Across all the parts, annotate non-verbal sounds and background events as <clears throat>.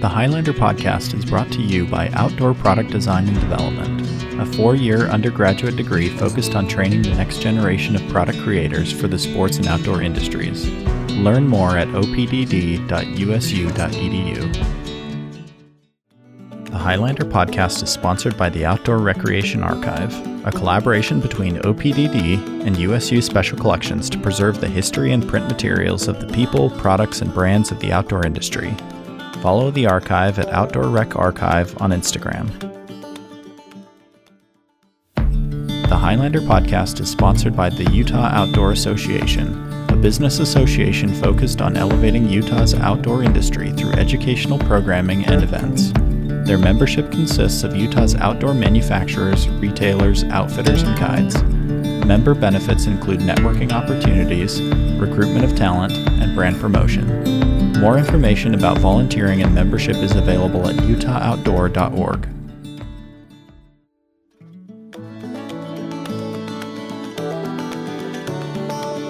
The Highlander podcast is brought to you by Outdoor Product Design and Development, a four year undergraduate degree focused on training the next generation of product creators for the sports and outdoor industries. Learn more at opdd.usu.edu. The Highlander podcast is sponsored by the Outdoor Recreation Archive, a collaboration between OPDD and USU Special Collections to preserve the history and print materials of the people, products, and brands of the outdoor industry. Follow the archive at Outdoor Rec Archive on Instagram. The Highlander podcast is sponsored by the Utah Outdoor Association, a business association focused on elevating Utah's outdoor industry through educational programming and events. Their membership consists of Utah's outdoor manufacturers, retailers, outfitters, and guides. Member benefits include networking opportunities, recruitment of talent, and brand promotion. More information about volunteering and membership is available at utahoutdoor.org.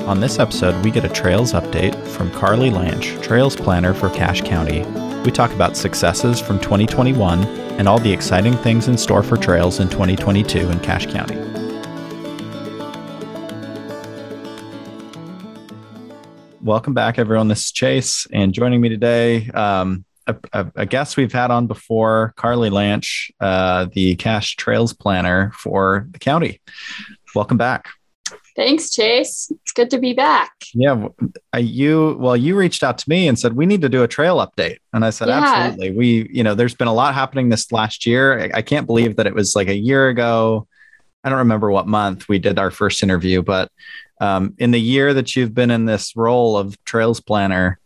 On this episode, we get a trails update from Carly Lanch, trails planner for Cache County. We talk about successes from 2021 and all the exciting things in store for trails in 2022 in Cache County. Welcome back, everyone. This is Chase, and joining me today, um, a, a, a, guest we've had on before, Carly Lanch, uh, the Cache Trails Planner for the county. Welcome back. Thanks, Chase. It's good to be back. Yeah, you well, you reached out to me and said we need to do a trail update, and I said yeah. absolutely. We, you know, there's been a lot happening this last year. I, I can't believe that it was like a year ago. I don't remember what month we did our first interview, but um, in the year that you've been in this role of trails planner,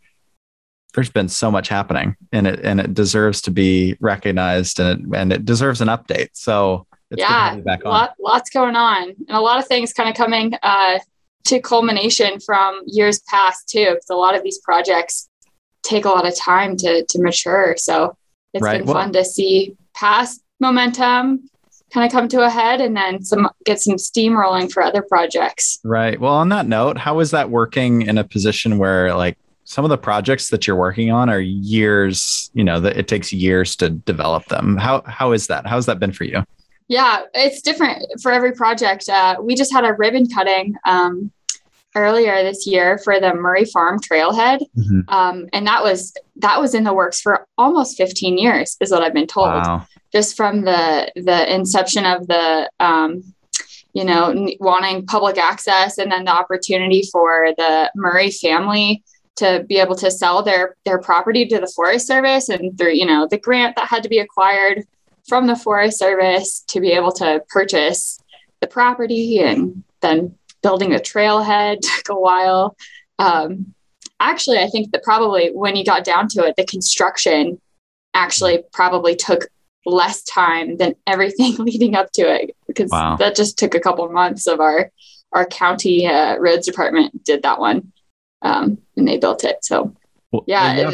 there's been so much happening, and it and it deserves to be recognized, and it, and it deserves an update. So it's yeah, lot, lots going on, and a lot of things kind of coming uh, to culmination from years past too. Because a lot of these projects take a lot of time to to mature. So it's right. been well, fun to see past momentum kind of come to a head and then some get some steam rolling for other projects. Right. Well, on that note, how is that working in a position where like some of the projects that you're working on are years, you know, that it takes years to develop them. How how is that? How's that been for you? Yeah, it's different for every project. Uh, we just had a ribbon cutting um, earlier this year for the Murray Farm Trailhead, mm-hmm. um, and that was that was in the works for almost 15 years, is what I've been told. Wow. Just from the the inception of the um, you know wanting public access, and then the opportunity for the Murray family to be able to sell their their property to the Forest Service, and through you know the grant that had to be acquired from the Forest Service to be able to purchase the property and then building a trailhead <laughs> took a while. Um, actually, I think that probably when you got down to it, the construction actually probably took less time than everything <laughs> leading up to it because wow. that just took a couple months of our our county uh, roads department did that one um, and they built it. So well, yeah,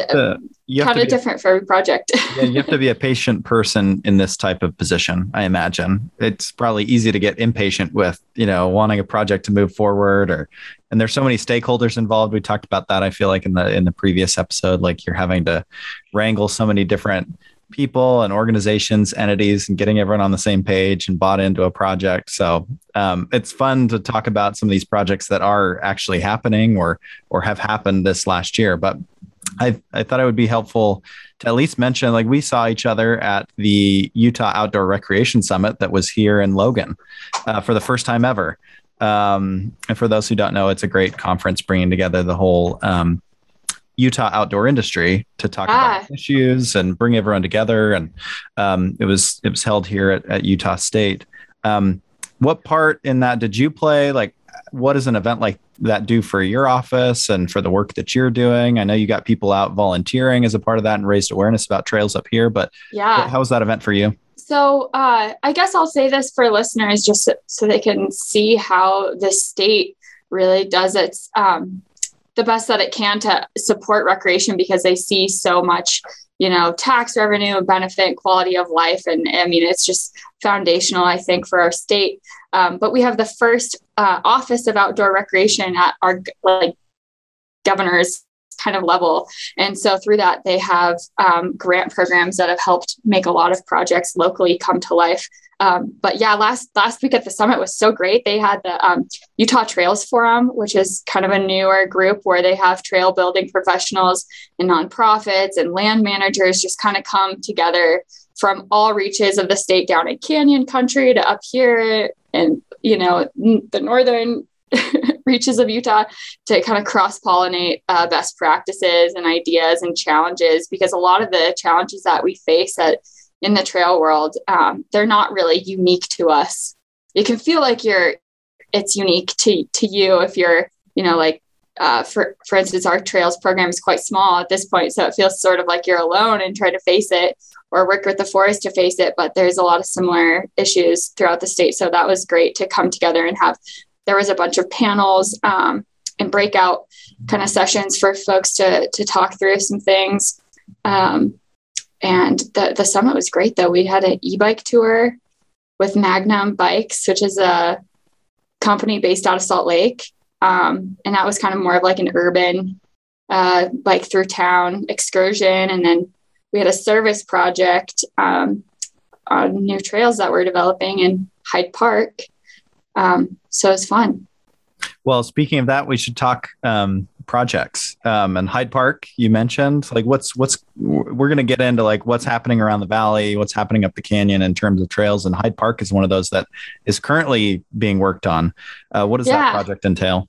kind of different for every project. <laughs> yeah, you have to be a patient person in this type of position. I imagine it's probably easy to get impatient with, you know, wanting a project to move forward, or and there's so many stakeholders involved. We talked about that. I feel like in the in the previous episode, like you're having to wrangle so many different people and organizations, entities, and getting everyone on the same page and bought into a project. So um, it's fun to talk about some of these projects that are actually happening or or have happened this last year. But I, I thought it would be helpful to at least mention like we saw each other at the Utah Outdoor Recreation Summit that was here in Logan uh, for the first time ever. Um, and for those who don't know, it's a great conference bringing together the whole um, Utah outdoor industry to talk ah. about issues and bring everyone together. And um, it was it was held here at, at Utah State. Um, what part in that did you play? Like, what does an event like that do for your office and for the work that you're doing? I know you got people out volunteering as a part of that and raised awareness about trails up here, but yeah, how was that event for you? So uh, I guess I'll say this for listeners just so, so they can see how the state really does its um, the best that it can to support recreation because they see so much you know tax revenue benefit quality of life and i mean it's just foundational i think for our state um, but we have the first uh, office of outdoor recreation at our like governor's kind of level. And so through that, they have um, grant programs that have helped make a lot of projects locally come to life. Um, but yeah, last last week at the summit was so great. They had the um, Utah Trails Forum, which is kind of a newer group where they have trail building professionals and nonprofits and land managers just kind of come together from all reaches of the state down in Canyon Country to up here and you know the northern <laughs> reaches of Utah to kind of cross pollinate uh, best practices and ideas and challenges because a lot of the challenges that we face at in the trail world, um, they're not really unique to us. It can feel like you're, it's unique to, to you if you're, you know, like, uh, for, for instance, our trails program is quite small at this point. So it feels sort of like you're alone and try to face it or work with the forest to face it. But there's a lot of similar issues throughout the state. So that was great to come together and have, there was a bunch of panels um, and breakout kind of sessions for folks to, to talk through some things. Um, and the, the summit was great though. We had an e-bike tour with Magnum Bikes, which is a company based out of Salt Lake. Um, and that was kind of more of like an urban uh, bike through town excursion. And then we had a service project um, on new trails that we're developing in Hyde Park. Um, so it was fun. Well, speaking of that, we should talk um, projects um, and Hyde Park. You mentioned like what's what's we're going to get into like what's happening around the valley, what's happening up the canyon in terms of trails, and Hyde Park is one of those that is currently being worked on. Uh, what does yeah. that project entail?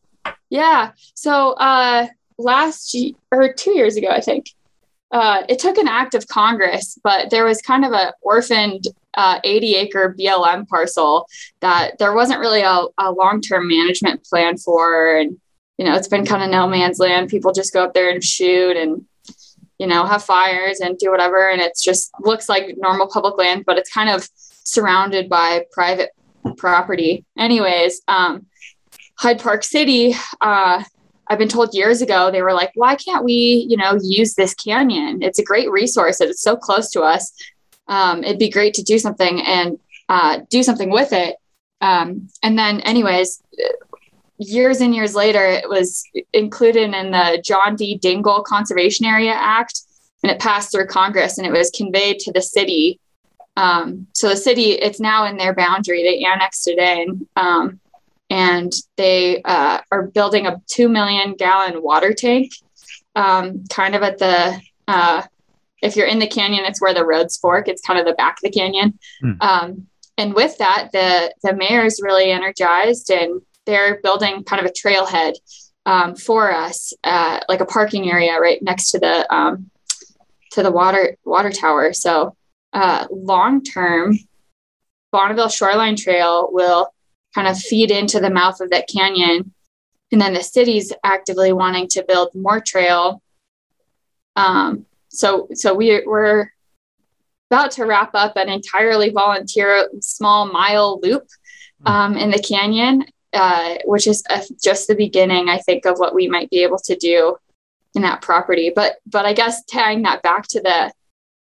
Yeah. So uh, last year, or two years ago, I think uh, it took an act of Congress, but there was kind of an orphaned uh, 80 acre BLM parcel that there wasn't really a, a long term management plan for. And, you know, it's been kind of no man's land. People just go up there and shoot and, you know, have fires and do whatever. And it's just looks like normal public land, but it's kind of surrounded by private property. Anyways, um, Hyde Park City, uh, I've been told years ago, they were like, why can't we, you know, use this canyon? It's a great resource. It's so close to us um, it'd be great to do something and uh, do something with it. Um, and then, anyways, years and years later, it was included in the John D. Dingell Conservation Area Act, and it passed through Congress, and it was conveyed to the city. Um, so the city, it's now in their boundary. They annexed it in, um, and they uh, are building a two million gallon water tank, um, kind of at the uh, if you're in the canyon, it's where the roads fork. It's kind of the back of the canyon. Mm. Um, and with that, the the mayor is really energized, and they're building kind of a trailhead um, for us, uh, like a parking area right next to the um, to the water water tower. So uh, long term, Bonneville Shoreline Trail will kind of feed into the mouth of that canyon, and then the city's actively wanting to build more trail. Um, so so we we're about to wrap up an entirely volunteer small mile loop um, in the canyon, uh, which is a, just the beginning, I think, of what we might be able to do in that property. But but I guess tying that back to the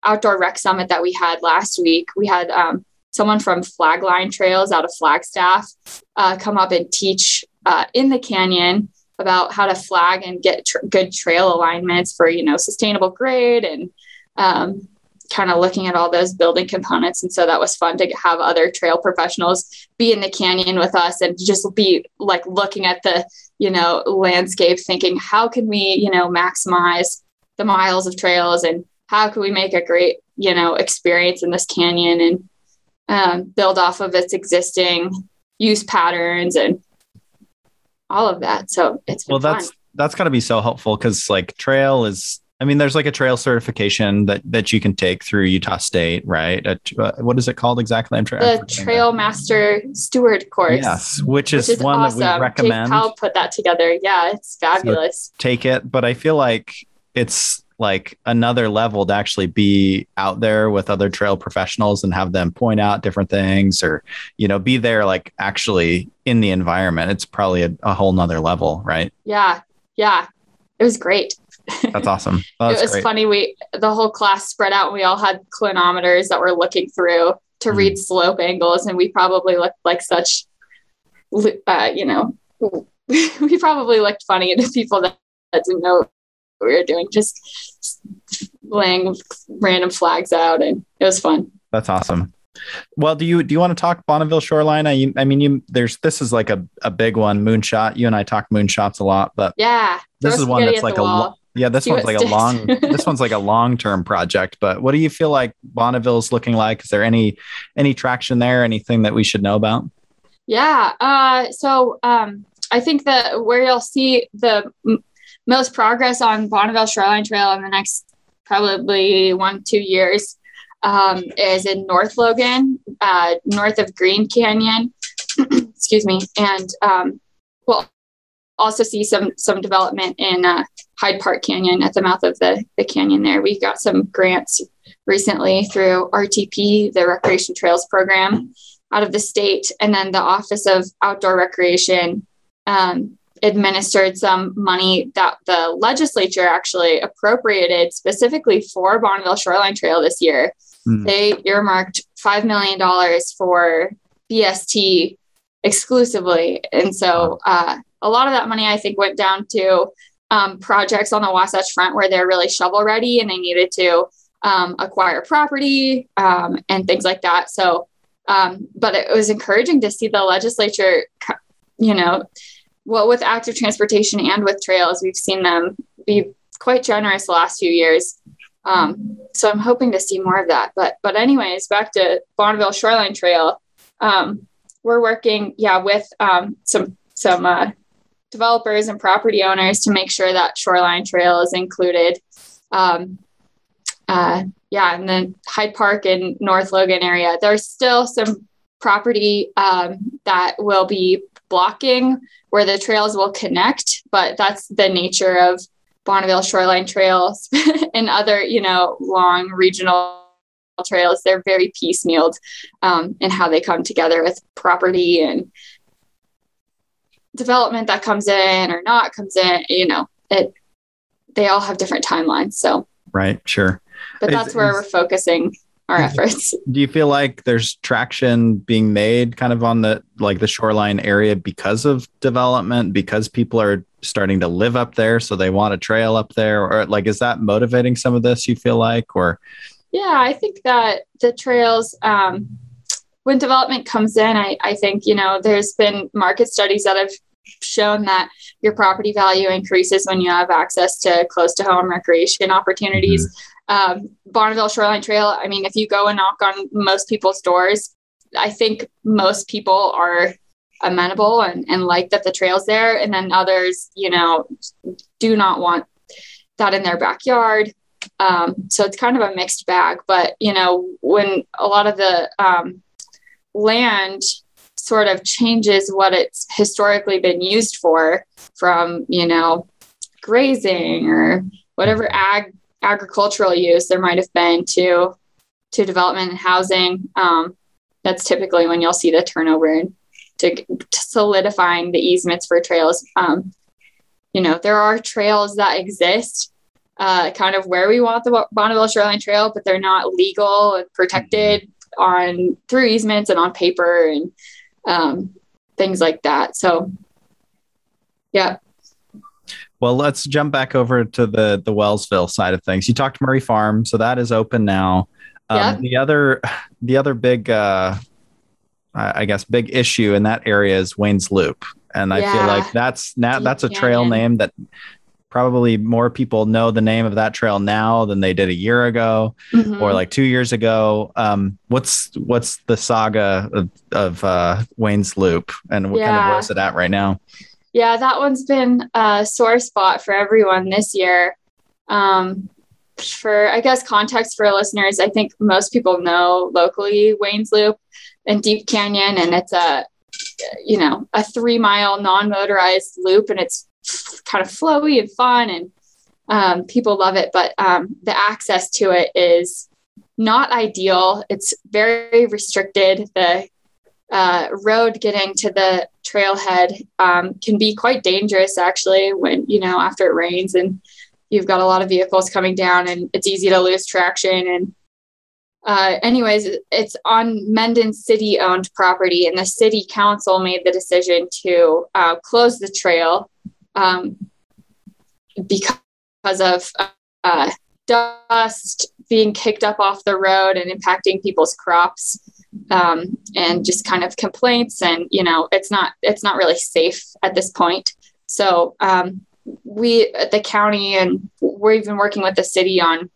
outdoor rec summit that we had last week, we had um, someone from Flagline Trails out of Flagstaff uh, come up and teach uh, in the canyon about how to flag and get tr- good trail alignments for you know sustainable grade and um, kind of looking at all those building components and so that was fun to have other trail professionals be in the canyon with us and just be like looking at the you know landscape thinking how can we you know maximize the miles of trails and how can we make a great you know experience in this canyon and um, build off of its existing use patterns and all of that. So it's well, that's fun. that's got to be so helpful because like trail is. I mean, there's like a trail certification that that you can take through Utah State, right? uh, what is it called exactly? I'm trying. The Trail Master Steward course. Yes, which is, which is one awesome. that we recommend. I'll put that together. Yeah, it's fabulous. So take it, but I feel like it's like another level to actually be out there with other trail professionals and have them point out different things or you know be there like actually in the environment it's probably a, a whole nother level right yeah yeah it was great that's awesome <laughs> it was great. funny we the whole class spread out and we all had clinometers that we're looking through to mm. read slope angles and we probably looked like such uh, you know <laughs> we probably looked funny to people that, that didn't know what we were doing, just laying random flags out, and it was fun. That's awesome. Well, do you do you want to talk Bonneville Shoreline? I, I mean, you there's this is like a, a big one, moonshot. You and I talk moonshots a lot, but yeah, this is one that's like a lo- yeah, this one's like a long this one's like a <laughs> long term project. But what do you feel like Bonneville's looking like? Is there any any traction there? Anything that we should know about? Yeah. Uh, so um, I think that where you'll see the m- most progress on Bonneville Shoreline Trail in the next probably one two years um, is in North Logan, uh, north of Green Canyon. <clears throat> Excuse me, and um, we'll also see some some development in uh, Hyde Park Canyon at the mouth of the the canyon. There, we got some grants recently through RTP, the Recreation Trails Program, out of the state, and then the Office of Outdoor Recreation. Um, administered some money that the legislature actually appropriated specifically for Bonneville Shoreline Trail this year Mm. They earmarked $5 million for BST exclusively. And so uh, a lot of that money, I think, went down to um, projects on the Wasatch Front where they're really shovel ready and they needed to um, acquire property um, and things like that. So, um, but it was encouraging to see the legislature, you know, well, with active transportation and with trails, we've seen them be quite generous the last few years. Um, so I'm hoping to see more of that. But but anyways, back to Bonneville Shoreline Trail. Um, we're working, yeah, with um, some some uh, developers and property owners to make sure that Shoreline Trail is included. Um, uh, yeah, and then Hyde Park and North Logan area. There's still some property um, that will be blocking where the trails will connect, but that's the nature of Bonneville Shoreline Trails <laughs> and other, you know, long regional trails. They're very piecemealed um, in how they come together with property and development that comes in or not comes in. You know, it. They all have different timelines. So right, sure. But that's where we're focusing our <laughs> efforts. Do you feel like there's traction being made kind of on the like the shoreline area because of development, because people are starting to live up there, so they want a trail up there, or like is that motivating some of this? You feel like, or yeah, I think that the trails. Um, when development comes in, I, I think, you know, there's been market studies that have shown that your property value increases when you have access to close to home recreation opportunities. Mm-hmm um, Bonneville Shoreline Trail. I mean, if you go and knock on most people's doors, I think most people are amenable and, and like that the trail's there. And then others, you know, do not want that in their backyard. Um, so it's kind of a mixed bag. But, you know, when a lot of the um, land sort of changes what it's historically been used for from, you know, grazing or whatever ag agricultural use there might have been to to development and housing. Um, that's typically when you'll see the turnover to, to solidifying the easements for trails. Um, you know, there are trails that exist uh, kind of where we want the Bonneville Shoreline Trail, but they're not legal and protected on through easements and on paper and um, things like that. So, yeah. Well, let's jump back over to the the Wellsville side of things. You talked Murray Farm, so that is open now. Um, yeah. The other the other big, uh, I guess, big issue in that area is Wayne's Loop, and I yeah. feel like that's now that's a trail name that probably more people know the name of that trail now than they did a year ago mm-hmm. or like two years ago. Um, what's what's the saga of, of uh, Wayne's Loop, and what yeah. kind of where's it at right now? Yeah, that one's been a sore spot for everyone this year. Um, for, I guess, context for listeners, I think most people know locally Wayne's Loop and Deep Canyon, and it's a, you know, a three mile non motorized loop, and it's kind of flowy and fun, and um, people love it. But um, the access to it is not ideal. It's very restricted. The uh, road getting to the trailhead um, can be quite dangerous actually when you know after it rains and you've got a lot of vehicles coming down and it's easy to lose traction and uh, anyways it's on mendon city owned property and the city council made the decision to uh, close the trail um, because of uh, dust being kicked up off the road and impacting people's crops um, and just kind of complaints and you know it's not it's not really safe at this point. So um, we at the county and we're even working with the city on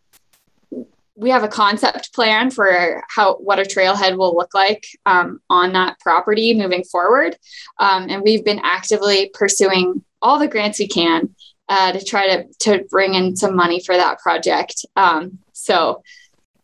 we have a concept plan for how what a trailhead will look like um, on that property moving forward. Um, and we've been actively pursuing all the grants we can uh, to try to to bring in some money for that project. Um, so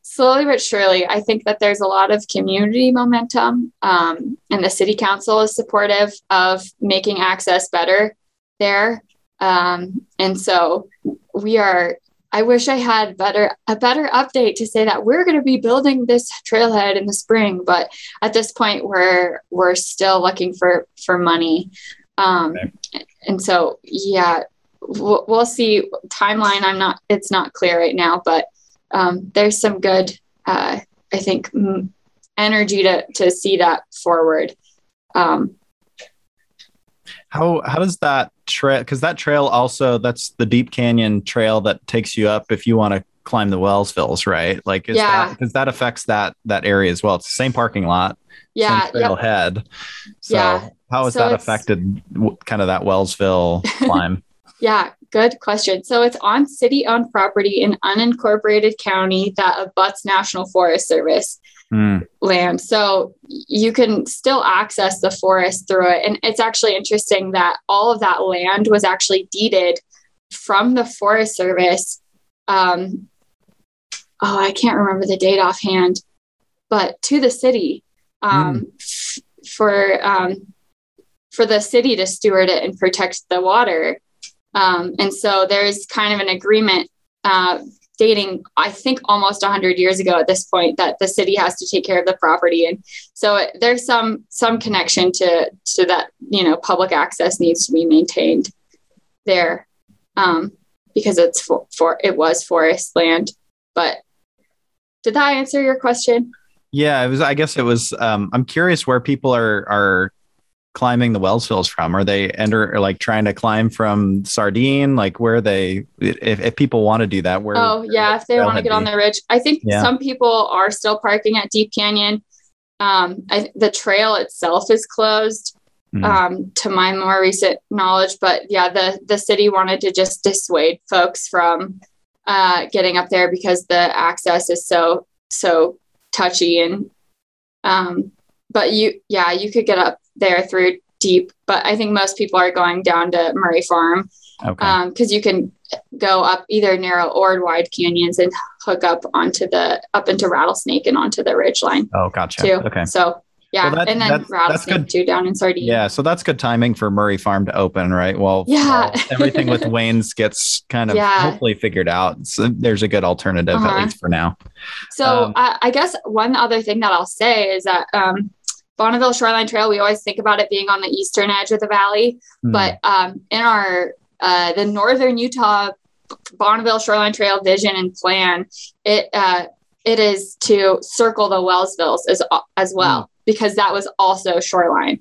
slowly but surely i think that there's a lot of community momentum um, and the city council is supportive of making access better there. Um, and so we are I wish I had better a better update to say that we're going to be building this trailhead in the spring, but at this point we're we're still looking for for money, um, okay. And so yeah, we'll, we'll, see. Timeline, I'm not. It's not clear right now, but um, there's some good, uh, I think, m- energy to to see that forward. Um, how how does that trail? Because that trail also that's the Deep Canyon trail that takes you up if you want to climb the Wellsvilles, right? Like, is yeah, because that, that affects that that area as well. It's the same parking lot, yeah, trailhead. Yep. So yeah. how has so that affected kind of that Wellsville <laughs> climb? yeah, good question. So it's on city-owned property in unincorporated county that abuts National Forest Service mm. land. So you can still access the forest through it. And it's actually interesting that all of that land was actually deeded from the Forest Service. Um, oh, I can't remember the date offhand, but to the city um, mm. f- for um, for the city to steward it and protect the water. Um, and so there's kind of an agreement uh, dating i think almost 100 years ago at this point that the city has to take care of the property and so it, there's some some connection to to that you know public access needs to be maintained there um, because it's for, for it was forest land but did that answer your question yeah it was i guess it was um, i'm curious where people are are climbing the Wellsvilles from? Are they enter like trying to climb from Sardine? Like where they, if, if people want to do that, where? Oh yeah, if they want to get be? on the ridge, I think yeah. some people are still parking at Deep Canyon. Um, I, the trail itself is closed, mm. um, to my more recent knowledge, but yeah, the the city wanted to just dissuade folks from uh, getting up there because the access is so so touchy and um, but you yeah you could get up there through deep, but I think most people are going down to Murray Farm because okay. um, you can go up either narrow or wide canyons and hook up onto the up into Rattlesnake and onto the ridge line. Oh, gotcha. Too. Okay. So yeah, that, and then that's, Rattlesnake that's too down in Sardine. Yeah, so that's good timing for Murray Farm to open, right? Well, yeah, well, everything with <laughs> Wayne's gets kind of yeah. hopefully figured out. So there's a good alternative uh-huh. at least for now. So um, I, I guess one other thing that I'll say is that um, Bonneville Shoreline Trail, we always think about it being on the eastern edge of the valley, mm. but um, in our uh, the northern Utah Bonneville Shoreline Trail vision and plan, it uh, it is to circle the Wellsvilles as as well mm. Because that was also shoreline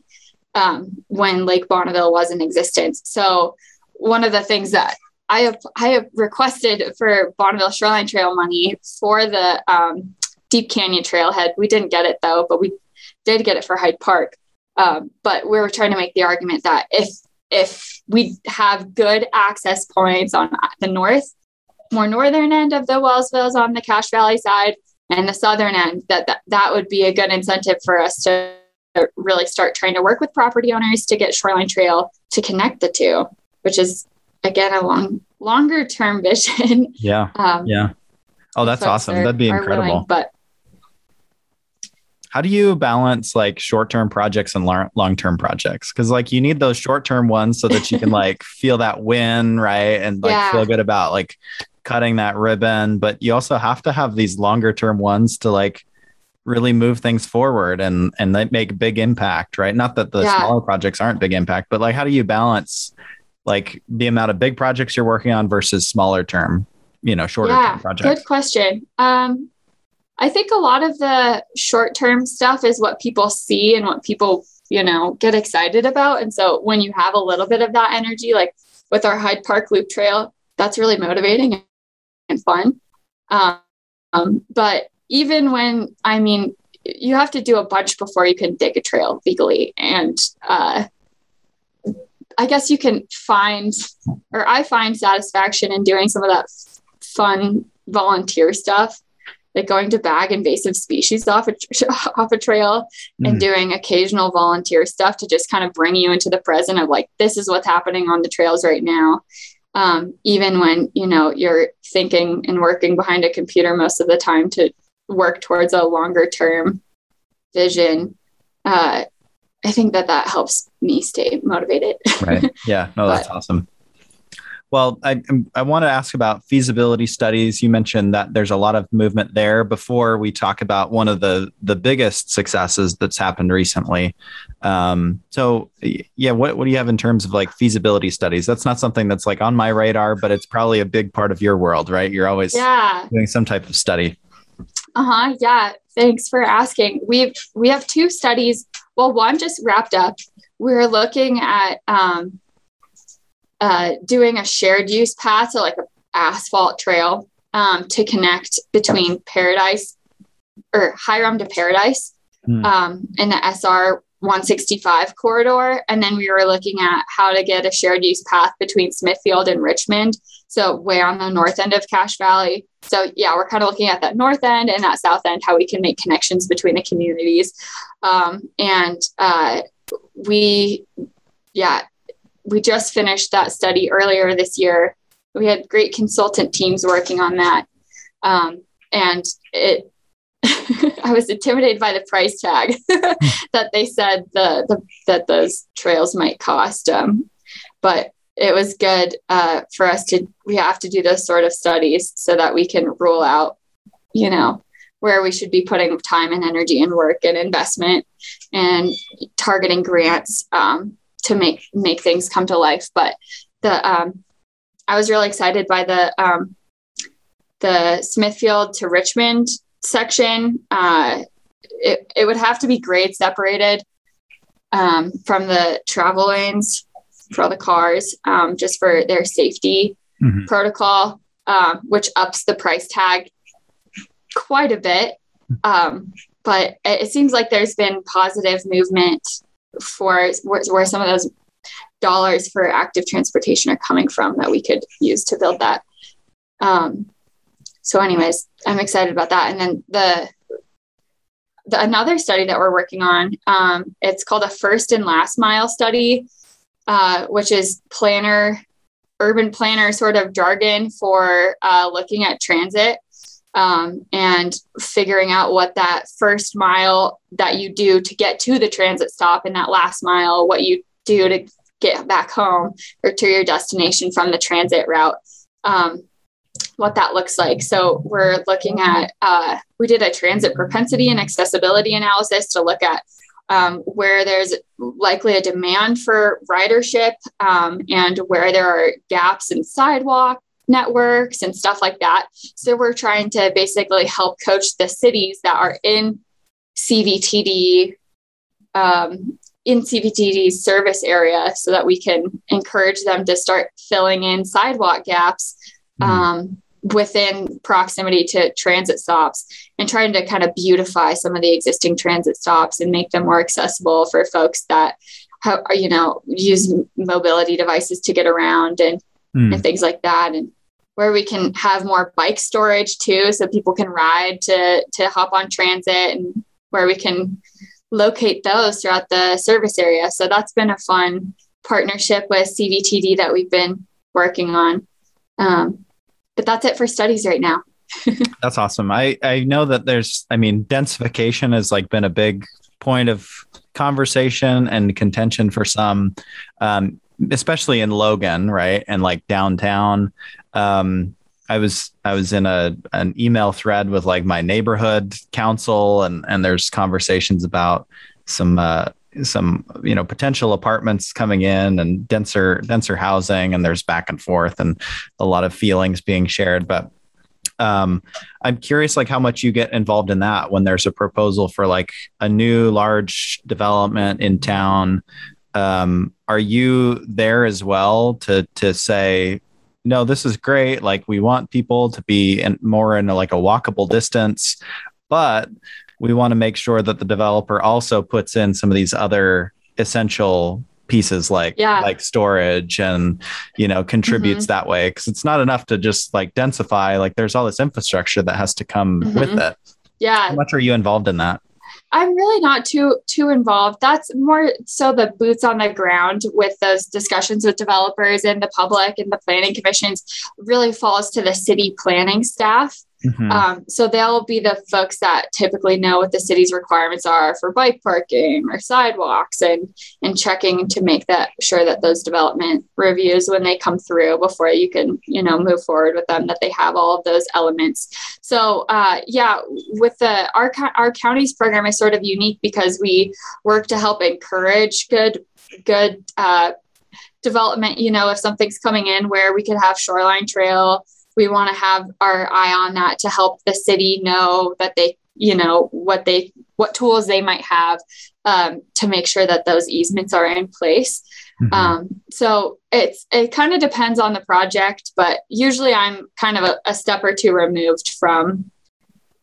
um, when Lake Bonneville was in existence. So one of the things that I have I have requested for Bonneville Shoreline Trail money for the um, Deep Canyon Trailhead. We didn't get it though, but we did get it for Hyde Park. Um, but we were trying to make the argument that if if we have good access points on the north, more northern end of the Wellsvilles on the Cache Valley side, and the southern end, that, that that would be a good incentive for us to really start trying to work with property owners to get shoreline trail to connect the two, which is again a long longer term <laughs> vision. Yeah. Um, yeah. Oh, that's awesome. Are, That'd be incredible. Willing, but how do you balance like short-term projects and long-term projects because like you need those short-term ones so that you can <laughs> like feel that win right and like yeah. feel good about like cutting that ribbon but you also have to have these longer term ones to like really move things forward and and they make big impact right not that the yeah. smaller projects aren't big impact but like how do you balance like the amount of big projects you're working on versus smaller term you know shorter yeah, term projects good question um I think a lot of the short term stuff is what people see and what people, you know, get excited about. And so when you have a little bit of that energy, like with our Hyde Park Loop Trail, that's really motivating and fun. Um, but even when, I mean, you have to do a bunch before you can dig a trail legally. And uh, I guess you can find, or I find satisfaction in doing some of that fun volunteer stuff, like going to bag invasive species off a, <laughs> off a trail mm. and doing occasional volunteer stuff to just kind of bring you into the present of like, this is what's happening on the trails right now um, even when you know you're thinking and working behind a computer most of the time to work towards a longer term vision uh, i think that that helps me stay motivated. Right. <laughs> Yeah. No that's but, awesome well, I, I want to ask about feasibility studies. You mentioned that there's a lot of movement there. Before we talk about one of the the biggest successes that's happened recently, um, so yeah, what what do you have in terms of like feasibility studies? That's not something that's like on my radar, but it's probably a big part of your world, right? You're always yeah. doing some type of study. Uh huh. Yeah. Thanks for asking. We've we have two studies. Well, one just wrapped up. We're looking at um, uh, doing a shared use path, so like an asphalt trail um, to connect between Paradise or Hiram to Paradise mm. um, in the SR 165 corridor. And then we were looking at how to get a shared use path between Smithfield and Richmond. So, way on the north end of Cache Valley. So, yeah, we're kind of looking at that north end and that south end, how we can make connections between the communities. Um, and uh, we, yeah, we just finished that study earlier this year. We had great consultant teams working on that. Um, and it, <laughs> I was intimidated by the price tag <laughs> that they said the, the, that those trails might cost. Um, but it was good uh, for us to, we have to do those sort of studies so that we can rule out, you know, where we should be putting time and energy and work and investment and targeting grants um, to make make things come to life. But the um, I was really excited by the um, the Smithfield to Richmond section. Uh, it, it would have to be grade separated um, from the travel lanes for all the cars, um, just for their safety mm-hmm. protocol, um, which ups the price tag quite a bit. Um, but it seems like there's been positive movement for where, where some of those dollars for active transportation are coming from that we could use to build that. Um, so, anyways, I'm excited about that. And then the, the another study that we're working on, um, it's called a first and last mile study, uh, which is planner, urban planner sort of jargon for uh, looking at transit um, and figuring out what that first mile that you do to get to the transit stop and that last mile, what you do to get back home or to your destination from the transit route, um, what that looks like. So we're looking at, uh, we did a transit propensity and accessibility analysis to look at um, where there's likely a demand for ridership um, and where there are gaps in sidewalk networks and stuff like that. So we're trying to basically help coach the cities that are in CVTD, um, in CVTD's service area so that we can encourage them to start filling in sidewalk gaps mm-hmm. um, within proximity to transit stops and trying to kind of beautify some of the existing transit stops and make them more accessible for folks that have, you know use mobility devices to get around and mm. and things like that and where we can have more bike storage too, so people can ride to to hop on transit, and where we can locate those throughout the service area. So that's been a fun partnership with CVTD that we've been working on. Um, but that's it for studies right now. <laughs> that's awesome. I I know that there's I mean densification has like been a big point of conversation and contention for some um, especially in Logan, right? And like downtown. Um, I was I was in a an email thread with like my neighborhood council and and there's conversations about some uh, some you know potential apartments coming in and denser denser housing and there's back and forth and a lot of feelings being shared. But um, I'm curious like how much you get involved in that when there's a proposal for like a new large development in town. Um, are you there as well to to say no, this is great. Like we want people to be in more in a, like a walkable distance, but we want to make sure that the developer also puts in some of these other essential pieces like Yeah. like storage and you know contributes that way because it's not enough to just like densify like there's all this infrastructure that has to come with Mhm. it Yeah. how much are you involved in that I'm really not too too involved. That's more so the boots on the ground with those discussions with developers and the public and the planning commissions really falls to the city planning staff. Mhm. Um, so they'll be the folks that typically know what the city's requirements are for bike parking or sidewalks and and checking to make that sure that those development reviews when they come through before you can you know move forward with them that they have all of those elements. So uh, yeah, with the our our county's program is sort of unique because we work to help encourage good good uh, development. You know, if something's coming in where we could have shoreline trail we want to have our eye on that to help the city know that they you know what they what tools they might have um, to make sure that those easements are in place Mhm. um, so it's it kind of depends on the project but usually i'm kind of a, a step or two removed from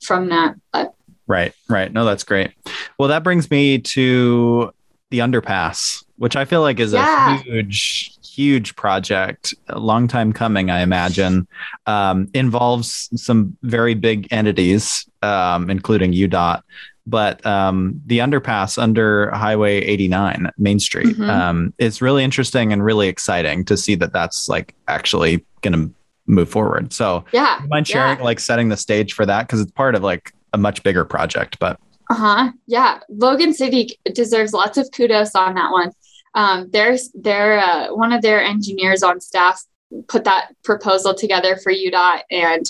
from that but Right, right. No, that's great. Well, that brings me to the underpass, which I feel like is Yeah. a huge, huge project, a long time coming, I imagine. Um, involves some very big entities, um, including UDOT. But um, the underpass under Highway 89, Main Street, Mhm. um, is really interesting and really exciting to see that that's like actually going to move forward. So, yeah do you mind sharing yeah. like setting the stage for that because it's part of like a much bigger project but Uh-huh. Yeah. Logan City deserves lots of kudos on that one. Um, there's their uh, one of their engineers on staff put that proposal together for UDOT and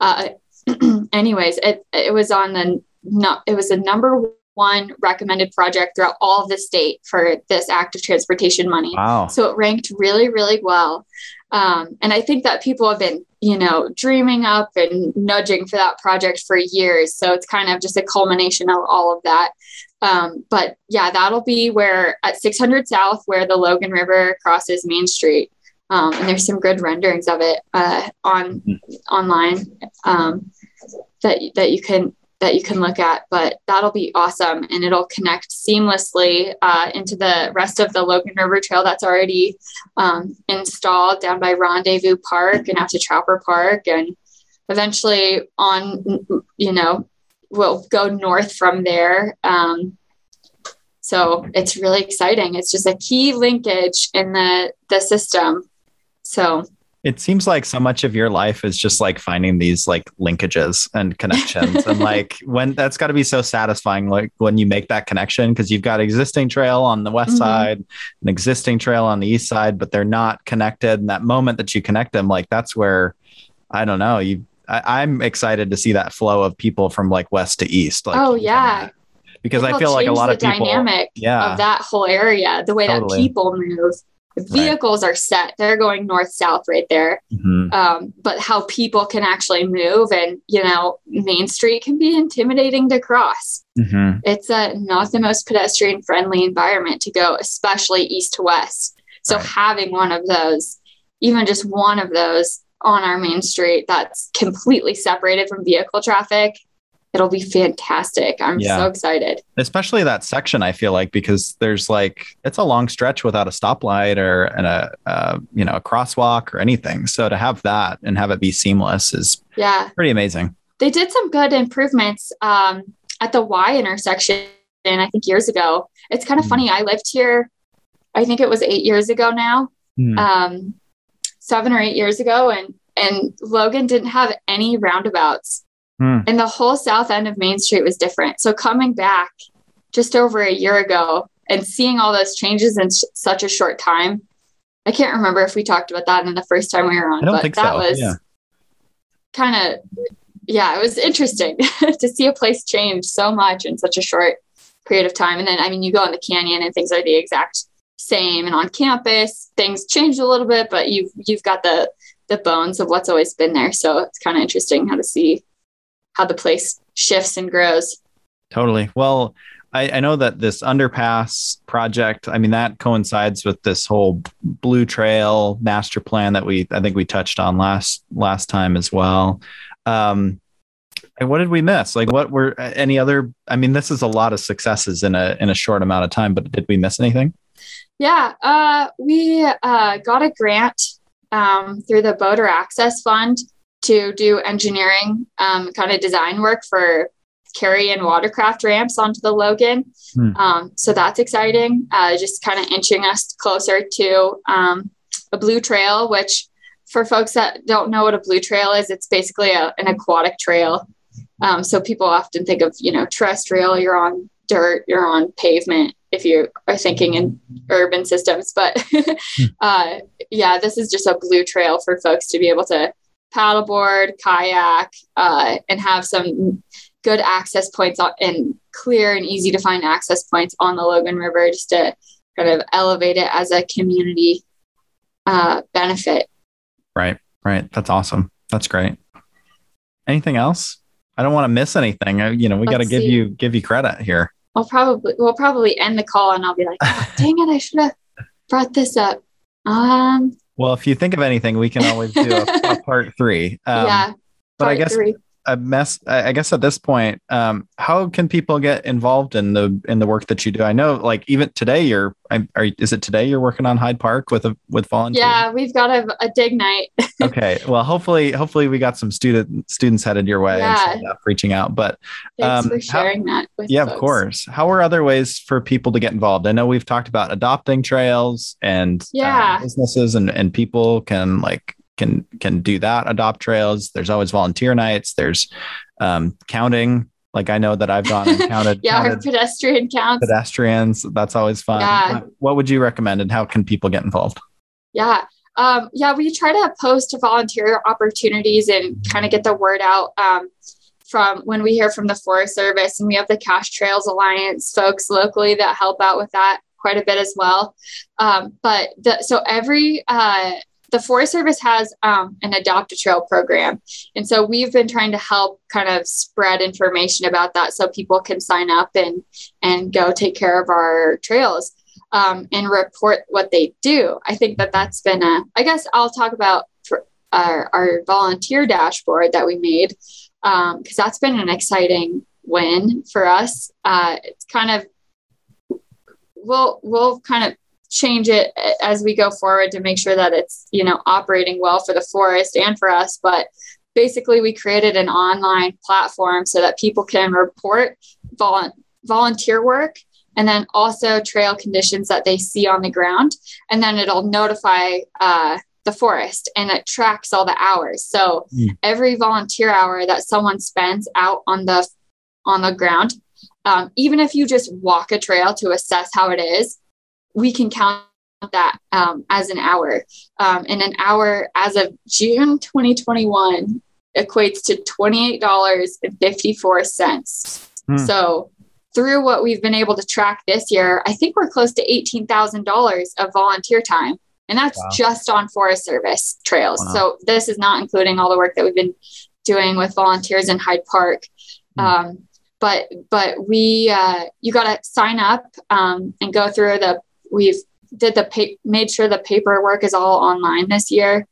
uh, <clears throat> anyways, it it was on the no, it was the number one recommended project throughout all of the state for this active transportation money. wow So it ranked really, really well. Um, and I think that people have been, you know, dreaming up and nudging for that project for years. So it's kind of just a culmination of all of that. Um, but yeah, that'll be where at 600 South, where the Logan River crosses Main Street. Um, and there's some good renderings of it uh, on online um, that that you can that you can look at. But that'll be awesome, and it'll connect seamlessly uh, into the rest of the Logan River Trail that's already um, installed down by Rendezvous Park and out to Trapper Park, and eventually on, you know, we'll go north from there. Um, so it's really exciting. It's just a key linkage in the the system. So it seems like so much of your life is just like finding these like linkages and connections and <laughs> like when that's got to be so satisfying like when you make that connection because you've got existing trail on the west Mhm. side an existing trail on the east side but they're not connected and that moment that you connect them like that's where i don't know you I, i'm excited to see that flow of people from like west to east like Oh, yeah. because i feel like a lot of people dynamic yeah of that whole area, the way Totally. that people move. Vehicles are set; they're going north south right there. Mhm. Um, but how people can actually move, and you know, Main Street can be intimidating to cross. Mhm. It's a not the most pedestrian friendly environment to go, especially east to west. So Right. having one of those, even just one of those on our main street that's completely separated from vehicle traffic, it'll be fantastic. I'm Yeah. so excited. especially that section i feel like because there's like it's a long stretch without a stoplight or and a uh, you know a crosswalk or anything so to have that and have it be seamless is Yeah. pretty amazing They did some good improvements um, at the Y intersection, I think years ago. It's kind of Hmm. funny. I lived here, I think it was eight years ago now. um, seven or eight years ago, and and Logan didn't have any roundabouts, Hmm. and the whole south end of Main Street was different. So coming back just over a year ago and seeing all those changes in s- such a short time, I can't remember if we talked about that in the first time we were on, I don't but think that so, was yeah. kind of yeah, it was interesting <laughs> to see a place change so much in such a short period of time. And then I mean, you go in the canyon and things are the exact same and on campus things changed a little bit but you've you've got the the bones of what's always been there so it's kind of interesting how to see how the place shifts and grows totally well I, I know that this underpass project, I mean, that coincides with this whole blue trail master plan that we, I think we touched on last, last time as well. Um, and what did we miss? Like, what were any other? I mean, this is a lot of successes in a in a short amount of time. But did we miss anything? Yeah, uh, we uh, got a grant um, through the Boater Access Fund to do engineering um, kind of design work for carry and watercraft ramps onto the Logan. Hmm. Um, so that's exciting. Uh, just kind of inching us closer to um, a blue trail, which for folks that don't know what a blue trail is, it's basically a, an aquatic trail. Um, so people often think of, you know, terrestrial, you're on dirt, you're on pavement if you are thinking in urban systems. But <laughs> hmm. uh, yeah, this is just a blue trail for folks to be able to paddleboard, kayak, uh, and have some good access points and clear and easy to find access points on the Logan River just to kind of elevate it as a community uh, benefit. Right, right. That's awesome. That's great. Anything else? I don't want to miss anything. I, you know, we got to give you give you credit here. I'll probably we'll probably end the call and I'll be like, oh, dang it, I should have brought this up. Um. Well, if you think of anything, we can always do a, a <laughs> part three. Um, yeah. But I guess three a mess i guess at this point um, how can people get involved in the in the work that you do? I know like even today you're are, is it today you're working on hyde park with a with volunteers? Yeah we've got a, a dig night. <laughs> Okay well hopefully hopefully we got some student students headed your way yeah. and reaching out but thanks um, for sharing how, that yeah folks. of course. How are other ways for people to get involved? I know we've talked about adopting trails and yeah. uh, businesses and and people can like can can do that adopt trails. There's always volunteer nights. There's um, counting. Like i know that i've gone and <laughs> counted yeah counted our pedestrian counts. pedestrians. That's always fun. Yeah. what, would you recommend and how can people get involved? Yeah. Um, yeah we try to post volunteer opportunities and kind of get the word out um, from when we hear from the forest service and we have the cache trails alliance folks locally that help out with that quite a bit as well. Um, but the, so every uh, the Forest Service has um, an adopt a trail program. And so we've been trying to help kind of spread information about that so people can sign up and, and go take care of our trails um, and report what they do. I think that that's been a, I guess I'll talk about our, our volunteer dashboard that we made because um, that's been an exciting win for us. Uh, it's kind of, we'll, we'll kind of change it as we go forward to make sure that it's you know operating well for the forest and for us. But basically we created an online platform so that people can report vol- volunteer work and then also trail conditions that they see on the ground. And then it'll notify uh, the forest and it tracks all the hours. So mm. every volunteer hour that someone spends out on the on the ground um, even if you just walk a trail to assess how it is we can count that um, as an hour. Um, and an hour as of June 2021 equates to $28.54. Hmm. So through what we've been able to track this year, I think we're close to $18,000 of volunteer time. And that's wow. just on Forest Service trails. Wow. So this is not including all the work that we've been doing with volunteers in Hyde Park. Hmm. Um, but but we uh, you got to sign up um, and go through the we've did the pa- made sure the paperwork is all online this year,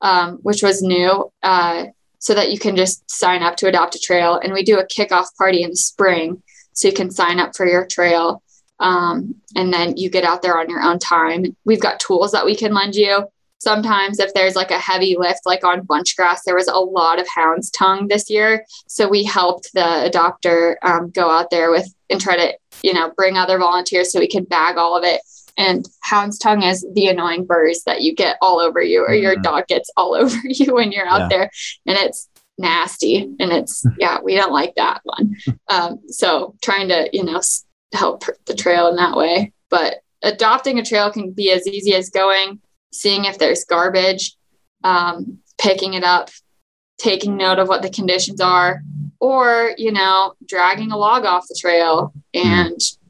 um, which was new, uh, so that you can just sign up to adopt a trail. And we do a kickoff party in the spring, so you can sign up for your trail, um, and then you get out there on your own time. We've got tools that we can lend you. Sometimes, if there's like a heavy lift, like on bunch grass, there was a lot of hound's tongue this year. So we helped the adopter um, go out there with and try to, you know, bring other volunteers so we could bag all of it and hound's tongue is the annoying burrs that you get all over you or your mm-hmm. dog gets all <laughs> over you when you're out yeah. there and it's nasty and it's <laughs> yeah we don't like that one um, so trying to you know help the trail in that way but adopting a trail can be as easy as going seeing if there's garbage um, picking it up taking note of what the conditions are or you know dragging a log off the trail mm-hmm.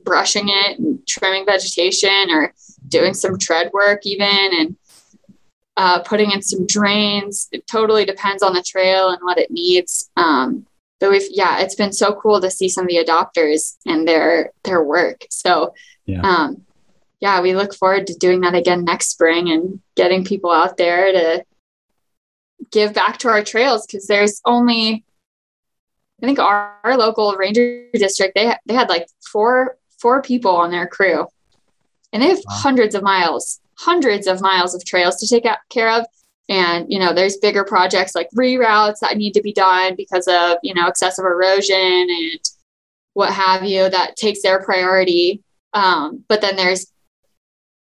Brushing it and trimming vegetation or doing some tread work even and uh, putting in some drains. It totally depends on the trail and what it needs. Um, but we've yeah, it's been so cool to see some of the adopters and their their work. So yeah. um yeah, we look forward to doing that again next spring and getting people out there to give back to our trails because there's only I think our, our local ranger district they they had like four four people on their crew. And they have wow. hundreds of miles hundreds of miles of trails to take care of. And you know there's bigger projects like reroutes that need to be done because of you know excessive erosion and what have you that takes their priority. Um, but then there's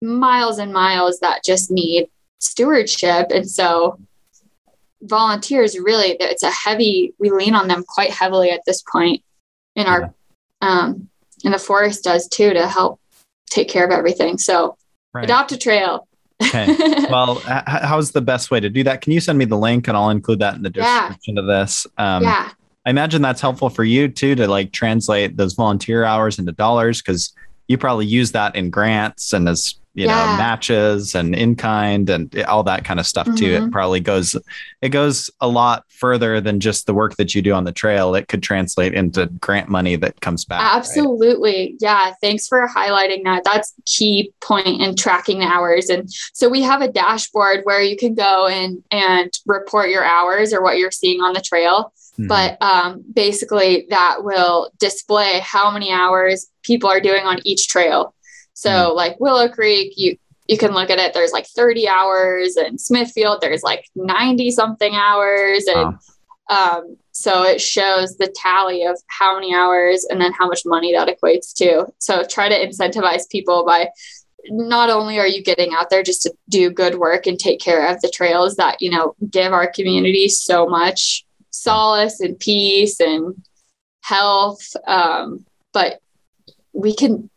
miles and miles that just need stewardship. And so volunteers really it's a heavy we lean on them quite heavily at this point in our um and the forest does too to help take care of everything. So right. adopt a trail. Okay. <laughs> Well h- how's the best way to do that? Can you send me the link and i'll include that in the description yeah. of this? Um yeah. I imagine that's helpful for you too to like translate those volunteer hours into dollars because you probably use that in grants and as you yeah. know matches and in kind and all that kind of stuff too mm-hmm. it probably goes it goes a lot further than just the work that you do on the trail it could translate into grant money that comes back absolutely right? yeah thanks for highlighting that that's key point in tracking the hours and so we have a dashboard where you can go and and report your hours or what you're seeing on the trail mm-hmm. but um, basically that will display how many hours people are doing on each trail so mm like Willow Creek, you you can look at it. There's like 30 hours, and Smithfield there's like 90 something hours, and wow. um, so it shows the tally of how many hours and then how much money that equates to. So try to incentivize people by not only are you getting out there just to do good work and take care of the trails that you know give our community so much solace and peace and health um, but we can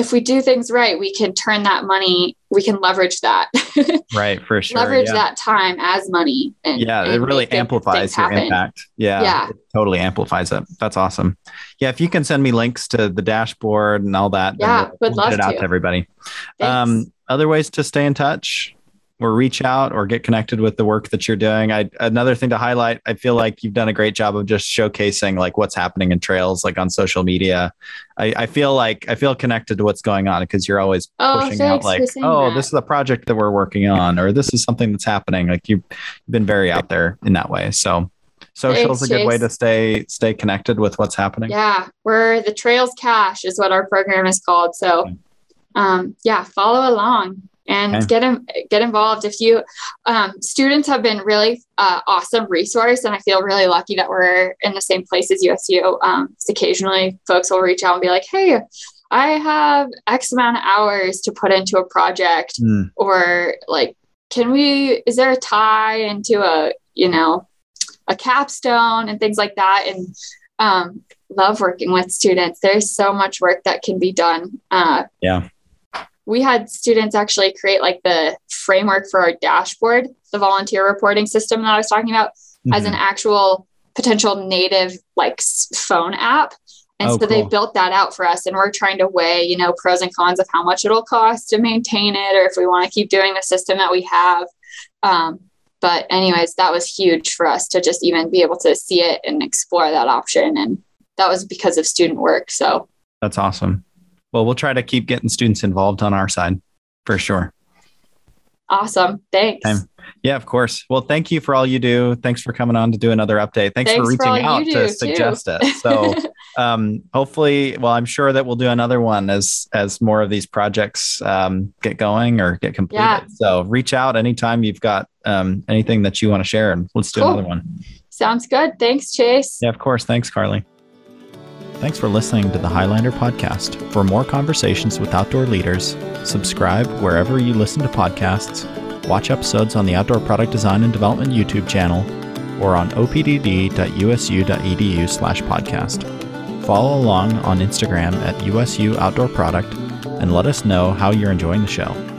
if we do things right, we can turn that money, we can leverage that. <laughs> right, for sure. Leverage yeah. that time as money. And, yeah, and it really amplifies your happen. impact. Yeah, yeah. It totally amplifies it. That's awesome. Yeah, if you can send me links to the dashboard and all that, yeah, we'll, would we'll love get it out to. to everybody. Um, other ways to stay in touch or reach out or get connected with the work that you're doing. I another thing to highlight, I feel like you've done a great job of just showcasing like what's happening in trails, like on social media. I, I feel like I feel connected to what's going on because you're always oh, pushing out like, oh, that. this is a project that we're working on, or this is something that's happening. Like you've been very out there in that way. So social is a good way to stay stay connected with what's happening. Yeah, we're the Trails Cache is what our program is called. So um, yeah, follow along and okay. get in, get involved. If you um, students have been really uh, awesome resource, and I feel really lucky that we're in the same place as USU. Um, occasionally, folks will reach out and be like, "Hey." I have X amount of hours to put into a project, mm. or like, can we, is there a tie into a, you know, a capstone and things like that? And um, love working with students. There's so much work that can be done. Uh, yeah we had students actually create like the framework for our dashboard, the volunteer reporting system that I was talking about, mm-hmm. as an mm-hmm. actual potential native like phone app. And oh, so cool. they built that out for us, and we're trying to weigh, you know, pros and cons of how much it'll cost to maintain it, or if we want to keep doing the system that we have. Um, but anyways, that was huge for us to just even be able to see it and explore that option, and that was because of student work. So that's awesome. Well, we'll try to keep getting students involved on our side for sure. Awesome. Thanks. Yeah, of course. Well, thank you for all you do. Thanks for coming on to do another update. Thanks, Thanks for reaching for out to suggest it. <laughs> So, um, hopefully, well, I'm sure that we'll do another one as as more of these projects um, get going or get completed. Yeah. So, reach out anytime you've got um, anything that you want to share, and let's do cool. another one. Sounds good. Thanks, Chase. Yeah, of course. Thanks, Carly. Thanks for listening to the Highlander podcast. For more conversations with outdoor leaders, subscribe wherever you listen to podcasts, watch episodes on the Outdoor Product Design and Development YouTube channel, or on opdd.usu.edu slash podcast. Follow along on Instagram at USU Outdoor Product and let us know how you're enjoying the show.